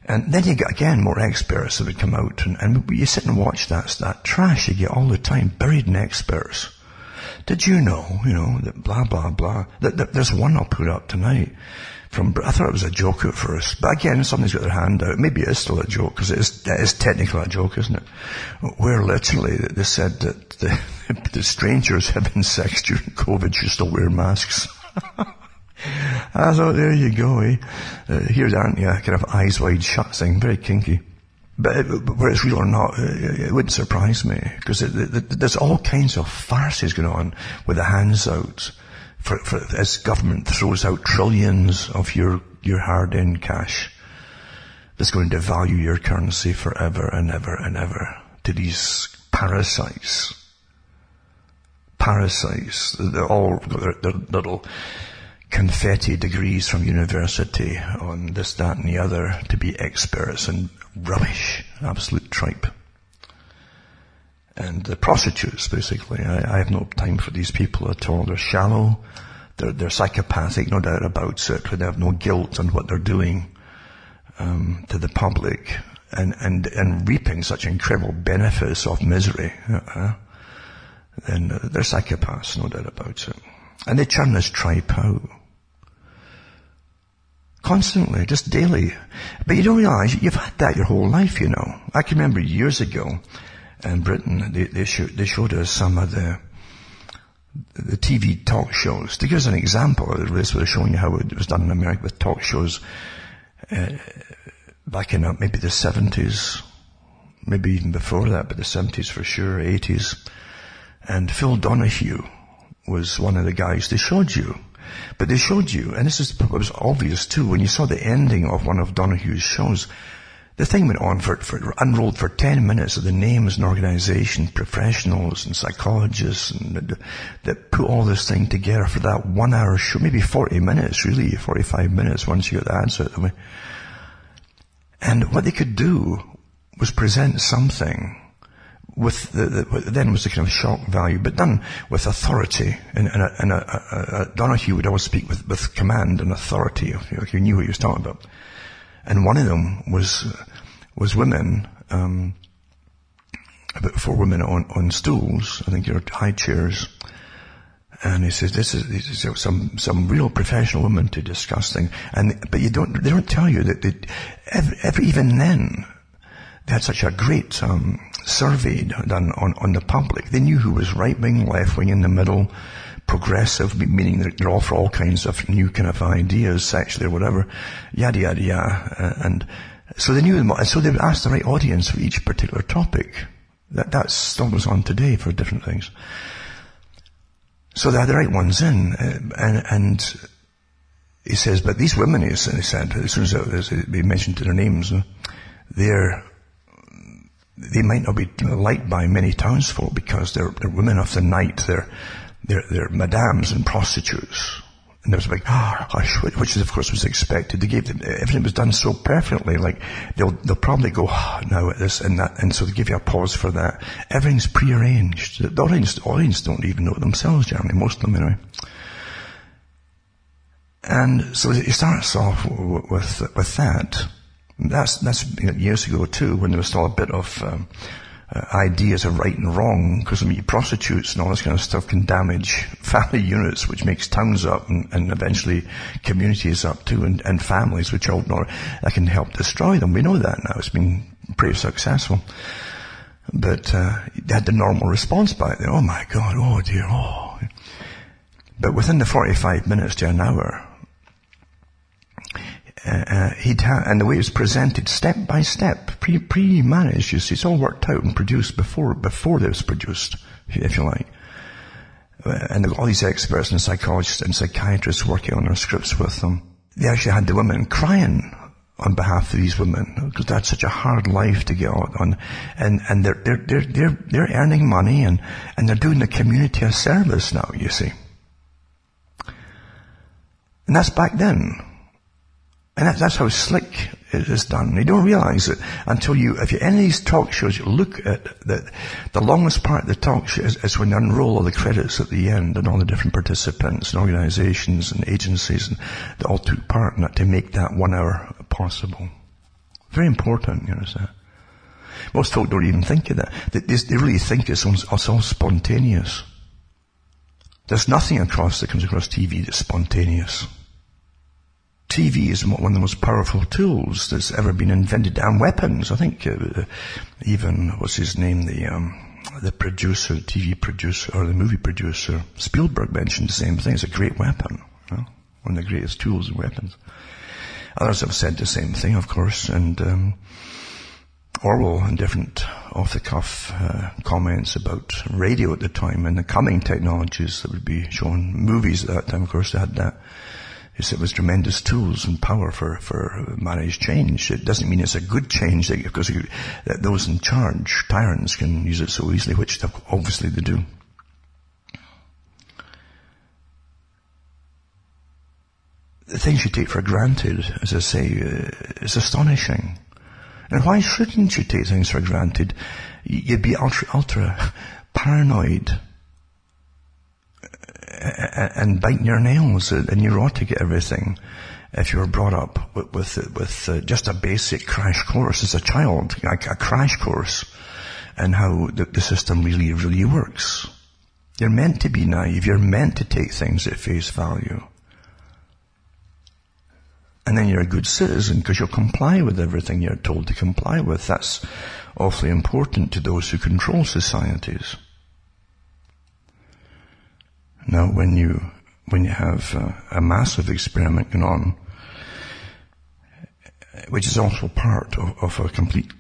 And then you get again more experts that would come out, and, and you sit and watch that that trash you get all the time, buried in experts. Did you know, you know, that blah blah blah? There's one I'll put up tonight from. I thought it was a joke at first, but again, somebody's got their hand out. Maybe it is still a joke because it is, it is technically a joke, isn't it? Where literally they said that the, the strangers having sex during COVID should still wear masks. I thought, there you go, eh? Uh, here's, aren't you, kind of eyes wide shut thing, very kinky. But, whether it's real or not, uh, it, it wouldn't surprise me, because there's all kinds of farces going on with the hands out, for, for, as government throws out trillions of your, your hard-earned cash that's going to devalue your currency forever and ever and ever to these parasites. Parasites. They're all got their, their little confetti degrees from university on this, that and the other to be experts and rubbish, absolute tripe. And the prostitutes, basically, I, I, have no time for these people at all. They're shallow, they're, they're psychopathic, no doubt about it, they have no guilt on what they're doing um, to the public and, and, and reaping such incredible benefits of misery. Uh, then they're psychopaths, no doubt about it. And they churn this tripe out. Constantly, just daily. But you don't realize you've had that your whole life, you know. I can remember years ago in Britain, they, they, showed, they showed us some of the, the TV talk shows. To give us an example, this was showing you how it was done in America with talk shows uh, back in uh, maybe the 70s, maybe even before that, but the 70s for sure, 80s. And Phil Donahue was one of the guys they showed you. But they showed you, and this is, was obvious too, when you saw the ending of one of Donahue's shows, the thing went on for, for unrolled for 10 minutes of the names and organizations, professionals and psychologists and that put all this thing together for that one hour show, maybe 40 minutes really, 45 minutes once you got the way. And what they could do was present something with the, the, then was the kind of shock value, but done with authority. And, and, a, and a, a, Donahue would always speak with, with command and authority. He knew what he was talking about. And one of them was was women, um, about four women on on stools. I think you're high chairs. And he says, this is, this is, some, some real professional women to discuss things. And, but you don't, they don't tell you that, they, even then, they had such a great um, survey done on, on the public. They knew who was right wing, left wing, in the middle, progressive, meaning they're all for all kinds of new kind of ideas, sexually or whatever, yada yada yada. Uh, and so they knew them, and so they asked the right audience for each particular topic. That that still goes on today for different things. So they had the right ones in, uh, and and he says, but these women, he said, as soon as they mentioned their names, they're they might not be liked by many townsfolk because they're, they're women of the night. They're, they're, they're madams and prostitutes. And there was a big ah, hush, which of course was expected. They gave them, everything was done so perfectly, like they'll, they'll probably go ah, now at this and that, and so they give you a pause for that. Everything's prearranged. The audience, the audience don't even know it themselves generally, most of them anyway. And so it starts off with, with that. That's, that's years ago too, when there was still a bit of, um, uh, ideas of right and wrong, because I mean, prostitutes and all this kind of stuff can damage family units, which makes towns up and, and eventually communities up too, and, and families, which all know that can help destroy them. We know that now. It's been pretty successful. But uh, they had the normal response back then. Oh my God, oh dear, oh. But within the 45 minutes to an hour, uh, uh, he'd ha- and the way it's presented, step by step, pre pre managed. You see, it's all worked out and produced before before it was produced, if you like. Uh, and all these experts and psychologists and psychiatrists working on their scripts with them, they actually had the women crying on behalf of these women because that's such a hard life to get on, and and they're they're they're they're, they're earning money and and they're doing the community a service now. You see. And that's back then. And that, that's how slick it is done. You don't realize it until you, if you're in these talk shows, you look at the, the longest part of the talk show is, is when you unroll all the credits at the end and all the different participants and organizations and agencies and they all took part in that to make that one hour possible. Very important, you know, understand? Most folk don't even think of that. They, they really think it's it's all spontaneous. There's nothing across that comes across TV that's spontaneous. TV is one of the most powerful tools that's ever been invented, and weapons. I think uh, even what's his name, the um, the producer, TV producer, or the movie producer, Spielberg mentioned the same thing. It's a great weapon, you know? one of the greatest tools and weapons. Others have said the same thing, of course, and um, Orwell and different off-the-cuff uh, comments about radio at the time and the coming technologies that would be shown. Movies at that time, of course, they had that. Said it was tremendous tools and power for, for managed change. It doesn't mean it's a good change because that those in charge, tyrants, can use it so easily, which obviously they do. The things you take for granted, as I say, uh, is astonishing. And why shouldn't you take things for granted? You'd be ultra, ultra paranoid and biting your nails and neurotic at everything if you were brought up with with, with uh, just a basic crash course as a child, like a crash course, and how the, the, system really really works. You're meant to be naive. You're meant to take things at face value. And then you're a good citizen because you'll comply with everything you're told to comply with. That's awfully important to those who control societies. Now, when you when you have uh, a massive experiment going on, which is also part of, of a complete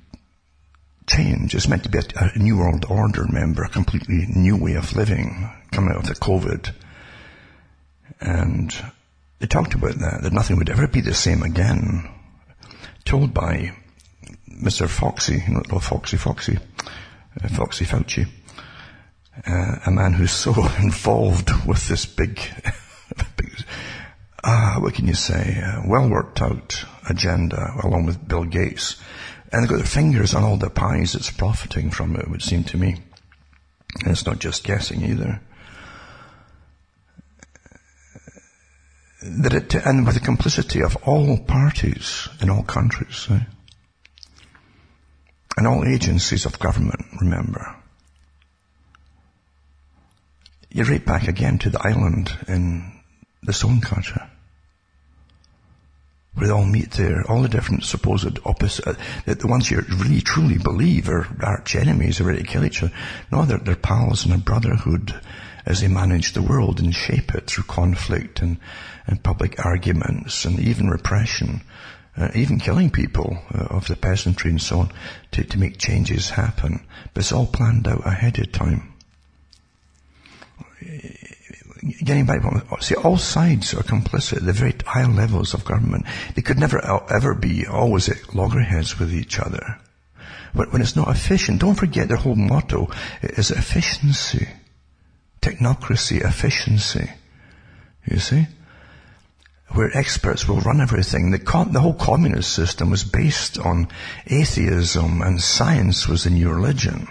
change. It's meant to be a, a, new world order, remember, a completely new way of living coming out of the COVID. And they talked about that, that nothing would ever be the same again. Told by Mr. Foxy, you know, little Foxy Foxy, uh, Foxy Fauci uh, a man who's so involved with this big, big uh, what can you say, uh, well worked out agenda along with Bill Gates. And they've got their fingers on all the pies that's profiting from it, it would seem to me. And it's not just guessing either. That it, and with the complicity of all parties in all countries, eh? and all agencies of government, remember you're right back again to the island in the Stone Catcher. Where they all meet there, all the different supposed opposite, uh, the ones you really truly believe are arch enemies are ready to kill each other. No, they're, they're pals in a brotherhood as they manage the world and shape it through conflict and, and public arguments and even repression, uh, even killing people uh, of the peasantry and so on to, to make changes happen. But it's all planned out ahead of time getting back, see, all sides are complicit at the very high levels of government. They could never uh, ever be always at loggerheads with each other. But when it's not efficient, don't forget their whole motto is efficiency. Technocracy, efficiency. You see? Where experts will run everything. The, the whole communist system was based on atheism and science was the new religion.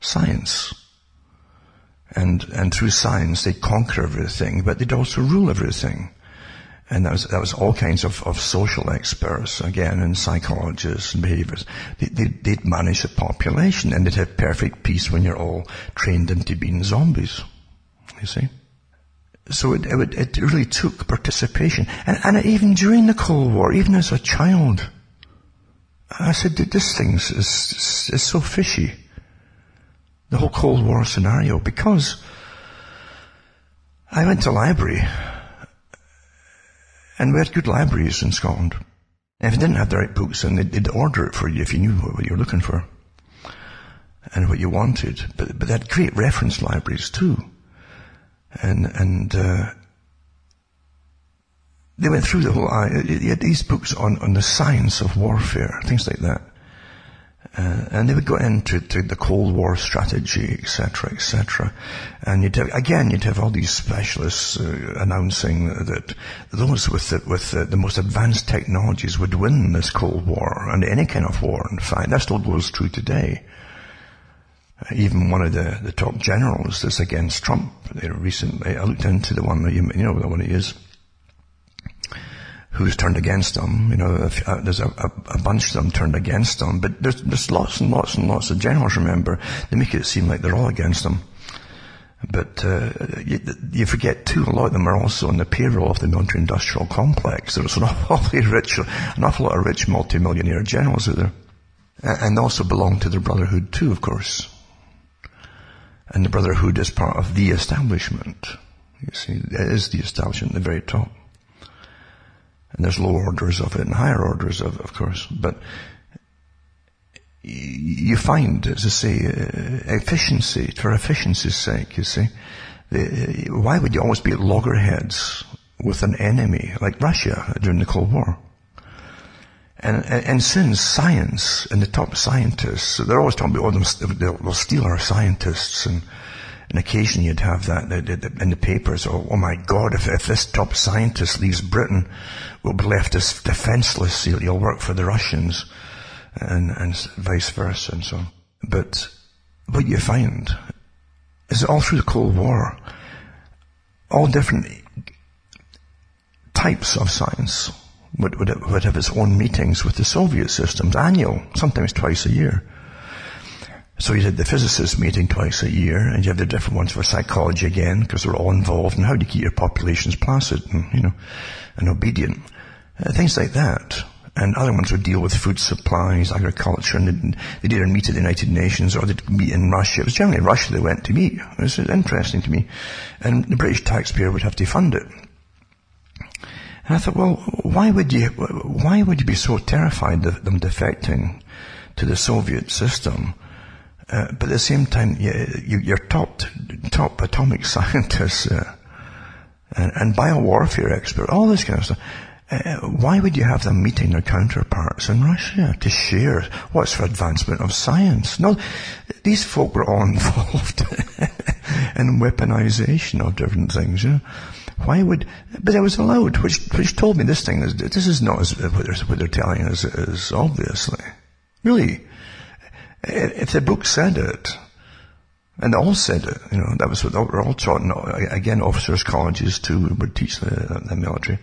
Science. And, and through science they'd conquer everything, but they'd also rule everything. And that was, that was all kinds of, of social experts, again, and psychologists and behaviors. They, they, they'd manage the population and they'd have perfect peace when you're all trained into being zombies. You see? So it, it, it really took participation. And, and even during the Cold War, even as a child, I said, this thing is, is so fishy. The whole Cold War scenario, because I went to library and we had good libraries in Scotland. And if you didn't have the right books, then they'd, they'd order it for you if you knew what you were looking for and what you wanted. But, but they had great reference libraries too. And, and, uh, they went through the whole, uh, these books on, on the science of warfare, things like that. Uh, and they would go into the Cold War strategy, etc., etc. And you'd have, again, you'd have all these specialists uh, announcing that those with the, with the, the, most advanced technologies would win this Cold War and any kind of war. In fact, that still goes true today. Uh, even one of the, the top generals that's against Trump. Recently, I looked into the one that you, you know the one he is who's turned against him. You know, if, uh, there's a, a, a, bunch of them turned against him, but there's, there's lots and lots and lots of generals, remember. They make it seem like they're all against him. But uh, you, you, forget too, a lot of them are also on the payroll of the military-industrial complex. There's an awfully rich, an awful lot of rich multimillionaire generals out there. And also belong to the Brotherhood too, of course. And the Brotherhood is part of the establishment. You see, it is the establishment at the very top. And there's lower orders of it and higher orders of, it, of course. But you find, as I say, efficiency, for efficiency's sake, you see. Why would you always be at loggerheads with an enemy like Russia during the Cold War? And, and, and since science and the top scientists, they're always talking about, oh, they'll, they'll steal our scientists and, and occasionally you'd have that in the papers, oh, oh my God, if, if this top scientist leaves Britain, we'll be left as defenseless. He'll, he'll work for the Russians and, and vice versa and so on. But what you find is all through the Cold War, all different types of science would, would, would have its own meetings with the Soviet systems, annual, sometimes twice a year. So you had the physicists meeting twice a year, and you have the different ones for psychology again, because they're all involved in how do you keep your populations placid and, you know, and obedient. Uh, things like that. And other ones would deal with food supplies, agriculture, and they'd, they'd either meet at the United Nations or they'd meet in Russia. It was generally Russia they went to meet. It was interesting to me. And the British taxpayer would have to fund it. And I thought, well, why would you, why would you be so terrified of them defecting to the Soviet system? Uh, but at the same time, you, your top top atomic scientists uh, and, and biowarfare experts, all this kind of stuff. Uh, why would you have them meeting their counterparts in Russia to share what's for advancement of science? No, these folk were all involved in weaponization of different things. You know? Why would? But it was allowed, which which told me this thing is this is not as what they're, what they're telling us is obviously really if the book said it, and they all said it, you know, that was what we're all taught. And again, officers' colleges too would teach the, the military.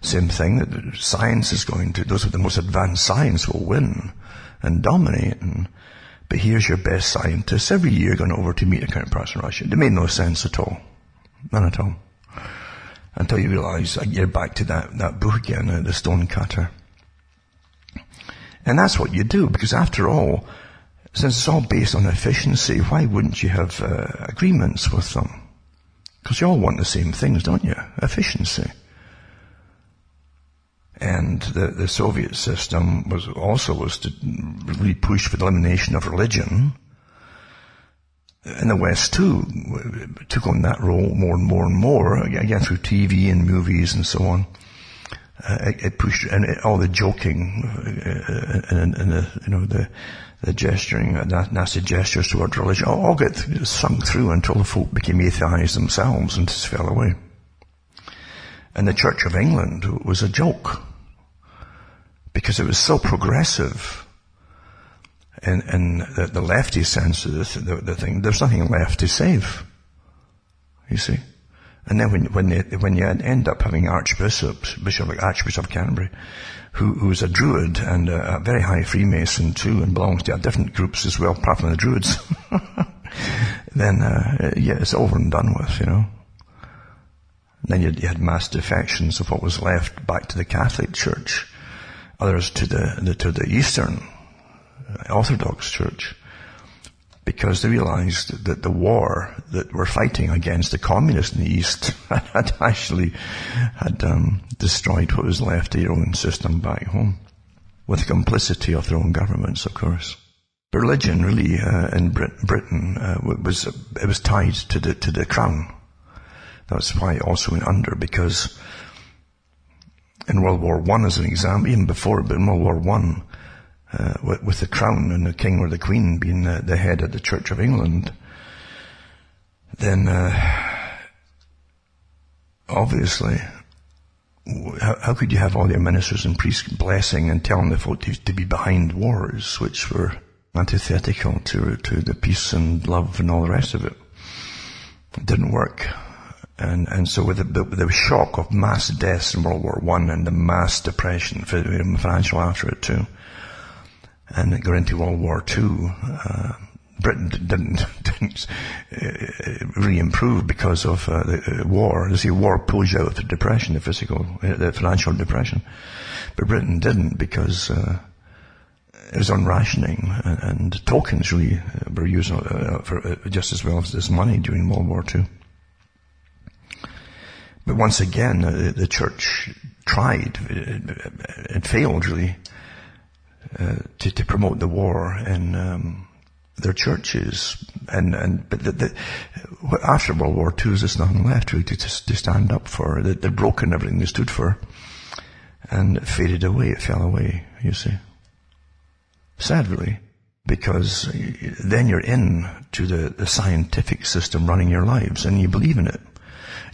Same thing, that science is going to, those with the most advanced science will win and dominate. And, but here's your best scientists every year going over to meet a counterpart in Russia. It made no sense at all. None at all. Until you realize, you're back to that, that book again, uh, the stone cutter. And that's what you do, because after all, since it's all based on efficiency, why wouldn't you have uh, agreements with them? Because you all want the same things, don't you? Efficiency. And the, the Soviet system was also was to really push for the elimination of religion. And the West too took on that role more and more and more, again through TV and movies and so on. Uh, it, it, pushed, and it, all the joking, uh, and, and the, you know, the, the gesturing, uh, nasty gestures toward religion, all, get sunk through until the folk became atheists themselves and just fell away. And the Church of England was a joke because it was so progressive in, in the, the lefty sense of the, the, the thing. There's nothing left to save. You see? And then when, when, they, when you end up having archbishops, Bishop, Archbishop of Canterbury, who, who's a druid and a, a, very high Freemason too, and belongs to different groups as well, apart from the druids, then, uh, yeah, it's over and done with, you know. then you, you, had mass defections of what was left back to the Catholic Church, others to the, the to the Eastern Orthodox Church because they realized that the war that we're fighting against the communists in the East had actually had um, destroyed what was left of their own system back home, with the complicity of their own governments, of course. Religion, really, uh, in Brit- Britain, uh, was it was tied to the to the crown. That's why it also went under because in World War One, as an example, even before, but in World War One, uh, with, with, the crown and the king or the queen being the, the head of the Church of England, then uh, obviously, how, how, could you have all your ministers and priests blessing and telling the folk to, to be behind wars, which were antithetical to to the peace and love and all the rest of it? It didn't work. And, and so with the, the, shock of mass deaths in World War One and the mass depression, financial after it too, and got into World War Two. Uh, Britain didn't, didn't uh, really improve because of uh, the uh, war. You see, war pulls you out of the depression, the physical, uh, the financial depression. But Britain didn't because uh, it was on rationing, and, and tokens really were used for just as well as this money during World War Two. But once again, the church tried, it, it failed really uh, to, to promote the war in um, their churches. And and but the, the, after World War II, there's nothing left really to, to stand up for. They, they'd broken everything they stood for, and it faded away. It fell away. You see, sad really, because then you're in to the, the scientific system running your lives, and you believe in it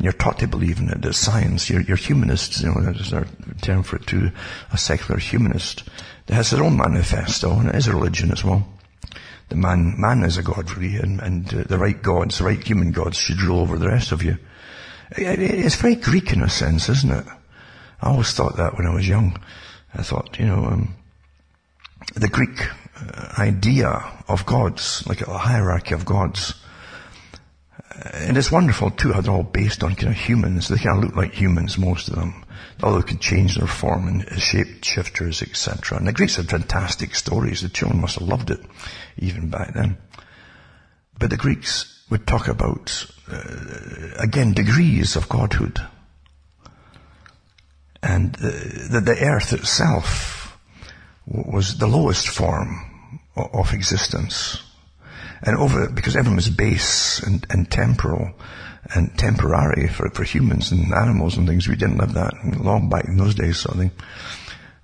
and you're taught to believe in it as science. You're, you're humanists, you know, that is our term for it too, a secular humanist. It has their own manifesto, and it is a religion as well. The man, man is a god really, and, and uh, the right gods, the right human gods should rule over the rest of you. It, it, it's very Greek in a sense, isn't it? I always thought that when I was young. I thought, you know, um, the Greek uh, idea of gods, like a hierarchy of gods, and it's wonderful too how they're all based on kind of humans. They kind of look like humans, most of them. Although they can change their form and shape shifters, etc. And the Greeks had fantastic stories. The children must have loved it, even back then. But the Greeks would talk about, uh, again, degrees of godhood. And the, the earth itself was the lowest form of existence. And over, because everything was base and, and temporal and temporary for, for humans and animals and things, we didn't have that long back in those days sort of thing.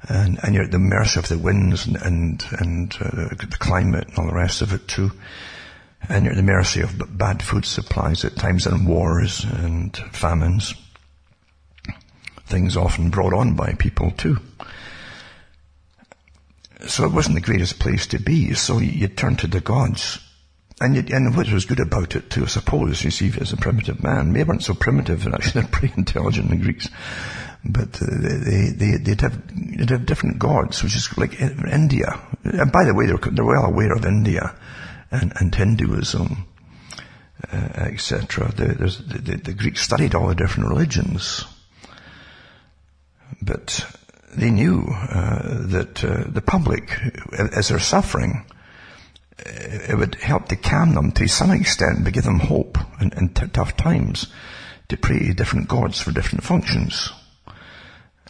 And, and you're at the mercy of the winds and, and, and uh, the climate and all the rest of it too. And you're at the mercy of bad food supplies at times and wars and famines. Things often brought on by people too. So it wasn't the greatest place to be, so you turn to the gods and, yet, and what was good about it too, I suppose, you see, as a primitive man, they weren't so primitive, actually they're pretty intelligent, the Greeks. But uh, they, they, they'd have, they'd have different gods, which is like India. And by the way, they're, they're well aware of India and, and Hinduism, uh, etc. The, the, the Greeks studied all the different religions. But they knew uh, that uh, the public, as they're suffering, it would help to calm them to some extent, but give them hope in, in t- tough times to pray to different gods for different functions.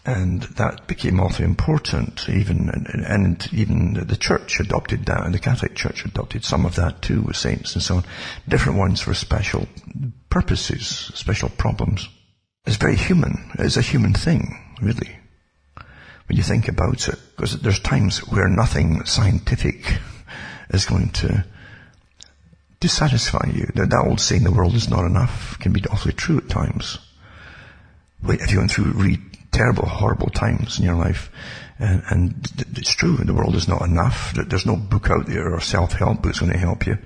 And that became awfully important, even, and, and even the church adopted that, and the Catholic Church adopted some of that too, with saints and so on. Different ones for special purposes, special problems. It's very human. It's a human thing, really. When you think about it, because there's times where nothing scientific is going to dissatisfy you. That, that old saying, the world is not enough, can be awfully true at times. If you're going through really terrible, horrible times in your life, and, and it's true, the world is not enough. There's no book out there or self-help book that's going to help you.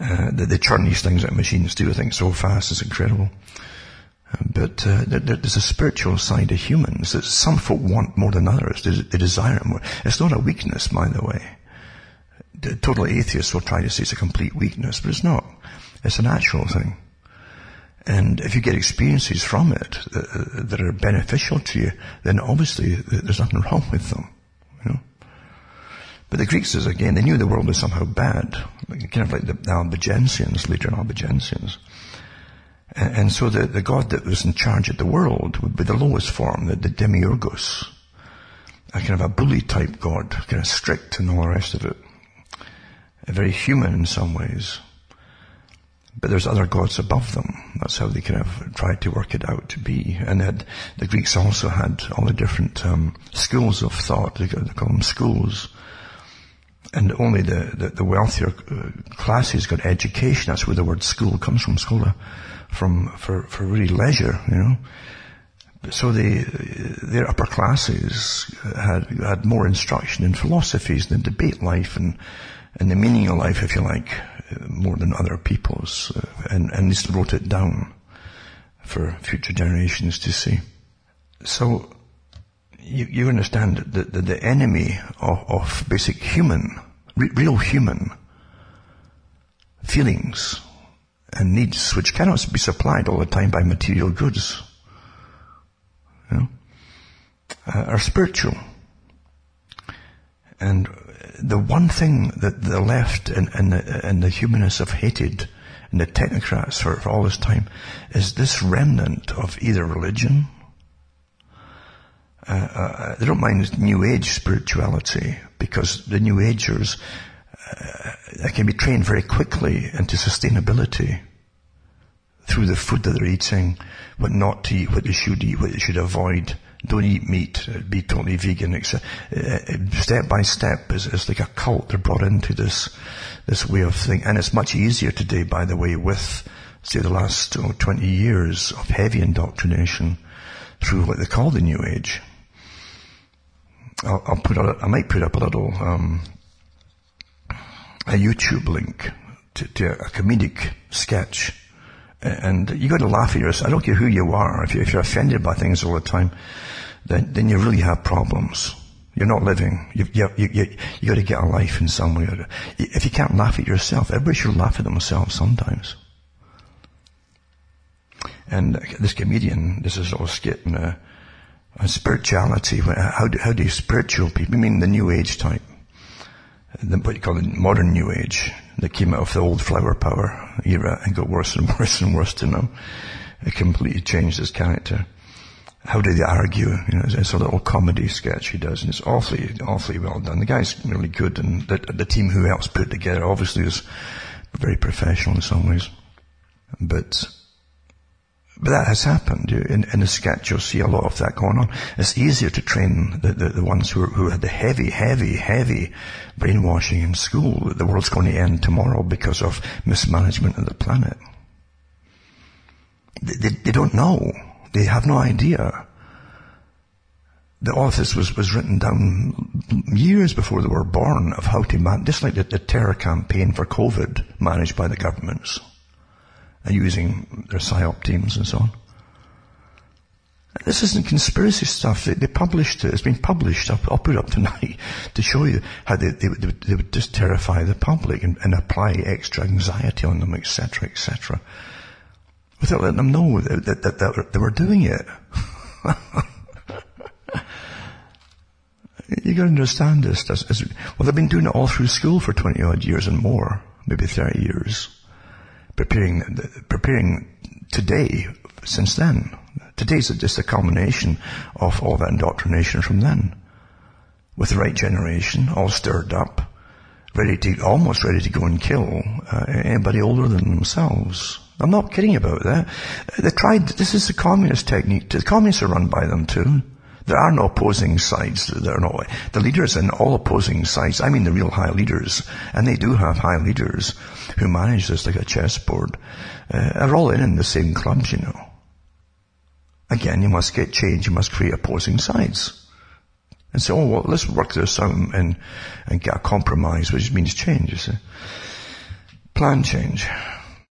Uh, they, they churn these things out machines do, I think, so fast, it's incredible. But uh, there's a spiritual side of humans that some folk want more than others. They desire more. It's not a weakness, by the way. The total atheists will try to say it's a complete weakness, but it's not. It's a natural thing. And if you get experiences from it uh, that are beneficial to you, then obviously there's nothing wrong with them. You know? But the Greeks, is again, they knew the world was somehow bad, kind of like the, Albigensians, later Albigensians. And, and so the, the god that was in charge of the world would be the lowest form, the, the demiurgus, a kind of a bully type god, kind of strict and all the rest of it. Very human in some ways. But there's other gods above them. That's how they kind of tried to work it out to be. And the Greeks also had all the different um, schools of thought. They, call them schools. And only the, the, the wealthier uh, classes got education. That's where the word school comes from. Schola, from for for really leisure, you know. So the their upper classes had had more instruction in philosophies and debate life and and the meaning of life, if you like, more than other people's, uh, and, and just wrote it down for future generations to see. So, you, you understand that the, the enemy of, of basic human, re- real human feelings and needs, which cannot be supplied all the time by material goods, you know, uh, are spiritual. And the one thing that the left and, and, the, and the humanists have hated and the technocrats for, for all this time is this remnant of either religion, uh, uh, they don't mind New Age spirituality because the New Agers uh, can be trained very quickly into sustainability through the food that they're eating, what not to eat, what they should eat, what they should avoid, don't eat meat, be totally vegan, etc. Uh, step by step is, like a cult. They're brought into this, this way of thinking. And it's much easier today, by the way, with, say, the last oh, 20 years of heavy indoctrination through what they call the New Age. I'll, I'll put out, I might put up a little, um, a YouTube link to, to a comedic sketch and you got to laugh at yourself. I don't care who you are. If, you, you're offended by things all the time, then, then you really have problems. You're not living. You, you, you, you, you got to get a life in some way. If you can't laugh at yourself, everybody should laugh at themselves sometimes. And this comedian, this is all skit and uh, spirituality. How do, how do spiritual people, I mean the new age type, the, what you call the modern new age, that came out of the old flower power era and got worse and worse and worse to now. It completely changed his character. How do they argue? You know, it's a little comedy sketch he does, and it's awfully, awfully well done. The guy's really good, and the, the team who helps put together obviously is very professional in some ways. But but that has happened. In, in the sketch, you'll see a lot of that going on. It's easier to train the, the, the ones who, are, who had the heavy, heavy, heavy brainwashing in school that the world's going to end tomorrow because of mismanagement of the planet. They, they, they don't know. They have no idea. The office was, was written down years before they were born of how to man, just like the, the terror campaign for COVID managed by the governments using their PSYOP teams and so on. This isn't conspiracy stuff. They, they published it. It's been published. I'll, I'll, put it up tonight to show you how they, they, they, would, they would just terrify the public and, and, apply extra anxiety on them, etc., etc., without letting them know that, that, that, that they were doing it. you got to understand this. Well, they've been doing it all through school for 20 odd years and more, maybe 30 years preparing, preparing today since then. Today's just a culmination of all that indoctrination from then. With the right generation, all stirred up, ready to, almost ready to go and kill uh, anybody older than themselves. I'm not kidding about that. They tried, this is the communist technique. The communists are run by them too. There are no opposing sides. There are no, the leaders in all opposing sides, I mean the real high leaders, and they do have high leaders who manage this like a chessboard, uh, are all in in the same clubs, you know. Again, you must get change, you must create opposing sides. And say, oh, well, let's work this out and, and get a compromise, which means change, you see. Plan change.